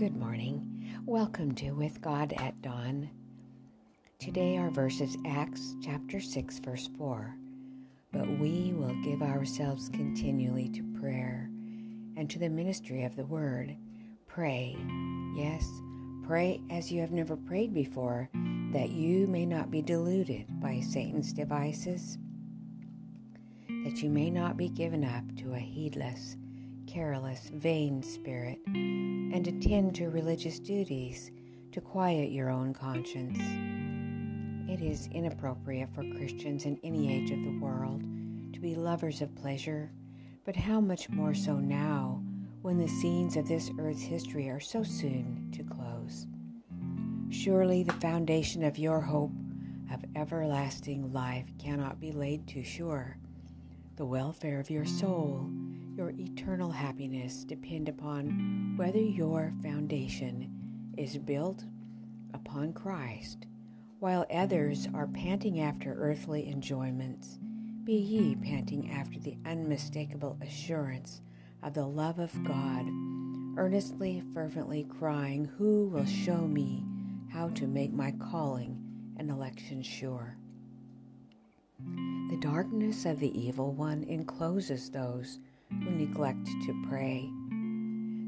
Good morning. Welcome to With God at Dawn. Today our verse is Acts chapter 6 verse 4. But we will give ourselves continually to prayer and to the ministry of the word. Pray. Yes, pray as you have never prayed before, that you may not be deluded by Satan's devices, that you may not be given up to a heedless careless, vain spirit, and attend to religious duties to quiet your own conscience. It is inappropriate for Christians in any age of the world to be lovers of pleasure, but how much more so now when the scenes of this earth's history are so soon to close. Surely the foundation of your hope of everlasting life cannot be laid too sure. The welfare of your soul your eternal happiness depend upon whether your foundation is built upon Christ, while others are panting after earthly enjoyments. Be ye panting after the unmistakable assurance of the love of God, earnestly, fervently crying, Who will show me how to make my calling and election sure? The darkness of the evil one encloses those who neglect to pray.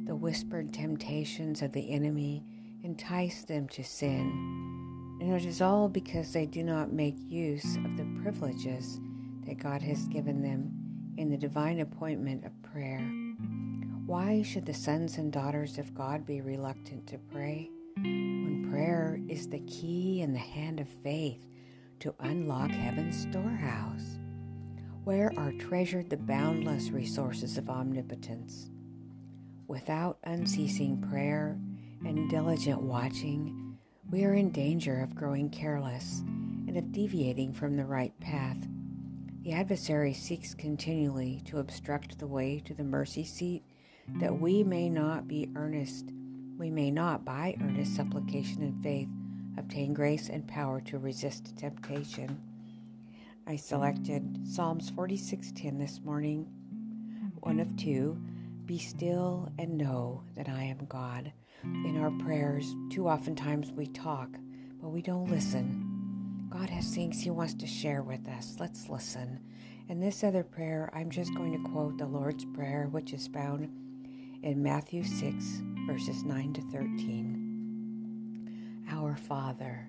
The whispered temptations of the enemy entice them to sin, and it is all because they do not make use of the privileges that God has given them in the divine appointment of prayer. Why should the sons and daughters of God be reluctant to pray when prayer is the key in the hand of faith to unlock heaven's storehouse? Where are treasured the boundless resources of omnipotence. Without unceasing prayer and diligent watching, we are in danger of growing careless and of deviating from the right path. The adversary seeks continually to obstruct the way to the mercy seat that we may not be earnest, we may not by earnest supplication and faith obtain grace and power to resist temptation. I selected Psalms 46:10 this morning, one of two. Be still and know that I am God. In our prayers, too oftentimes we talk, but we don't listen. God has things He wants to share with us. Let's listen. In this other prayer, I'm just going to quote the Lord's Prayer, which is found in Matthew 6, verses 9 to 13. Our Father,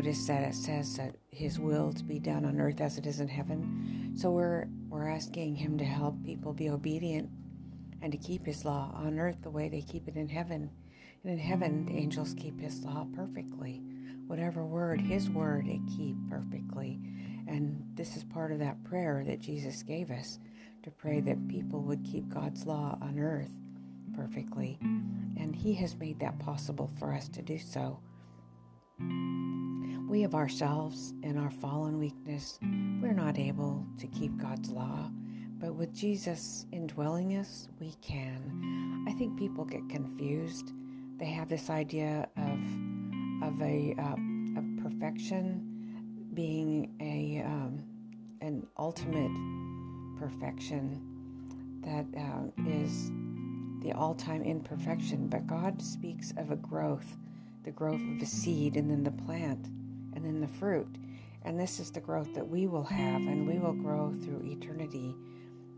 notice that it says that his will to be done on earth as it is in heaven. So we're we're asking him to help people be obedient and to keep his law on earth the way they keep it in heaven. And in heaven the angels keep his law perfectly. Whatever word, his word they keep perfectly. And this is part of that prayer that Jesus gave us to pray that people would keep God's law on earth perfectly. And he has made that possible for us to do so. We of ourselves, in our fallen weakness, we're not able to keep God's law, but with Jesus indwelling us, we can. I think people get confused. They have this idea of of a uh, of perfection being a um, an ultimate perfection that uh, is the all-time imperfection. But God speaks of a growth, the growth of a seed, and then the plant and then the fruit. And this is the growth that we will have, and we will grow through eternity.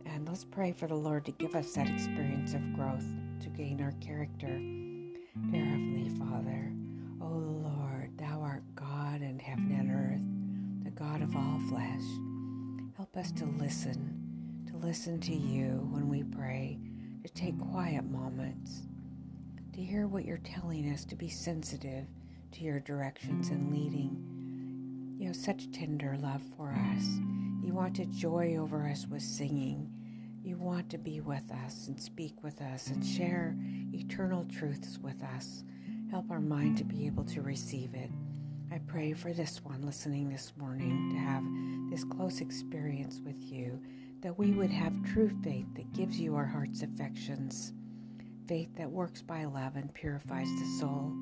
And let's pray for the Lord to give us that experience of growth to gain our character. Dear Heavenly Father, O Lord, Thou art God in heaven and earth, the God of all flesh. Help us to listen, to listen to You when we pray, to take quiet moments, hear what You're telling us, to be sensitive to Your directions and leading you have such tender love for us. You want to joy over us with singing. You want to be with us and speak with us and share eternal truths with us. Help our mind to be able to receive it. I pray for this one listening this morning to have this close experience with you, that we would have true faith that gives you our heart's affections, faith that works by love and purifies the soul.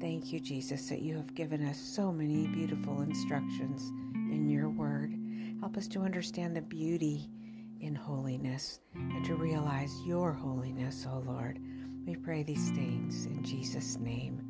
Thank you, Jesus, that you have given us so many beautiful instructions in your word. Help us to understand the beauty in holiness and to realize your holiness, O oh Lord. We pray these things in Jesus' name.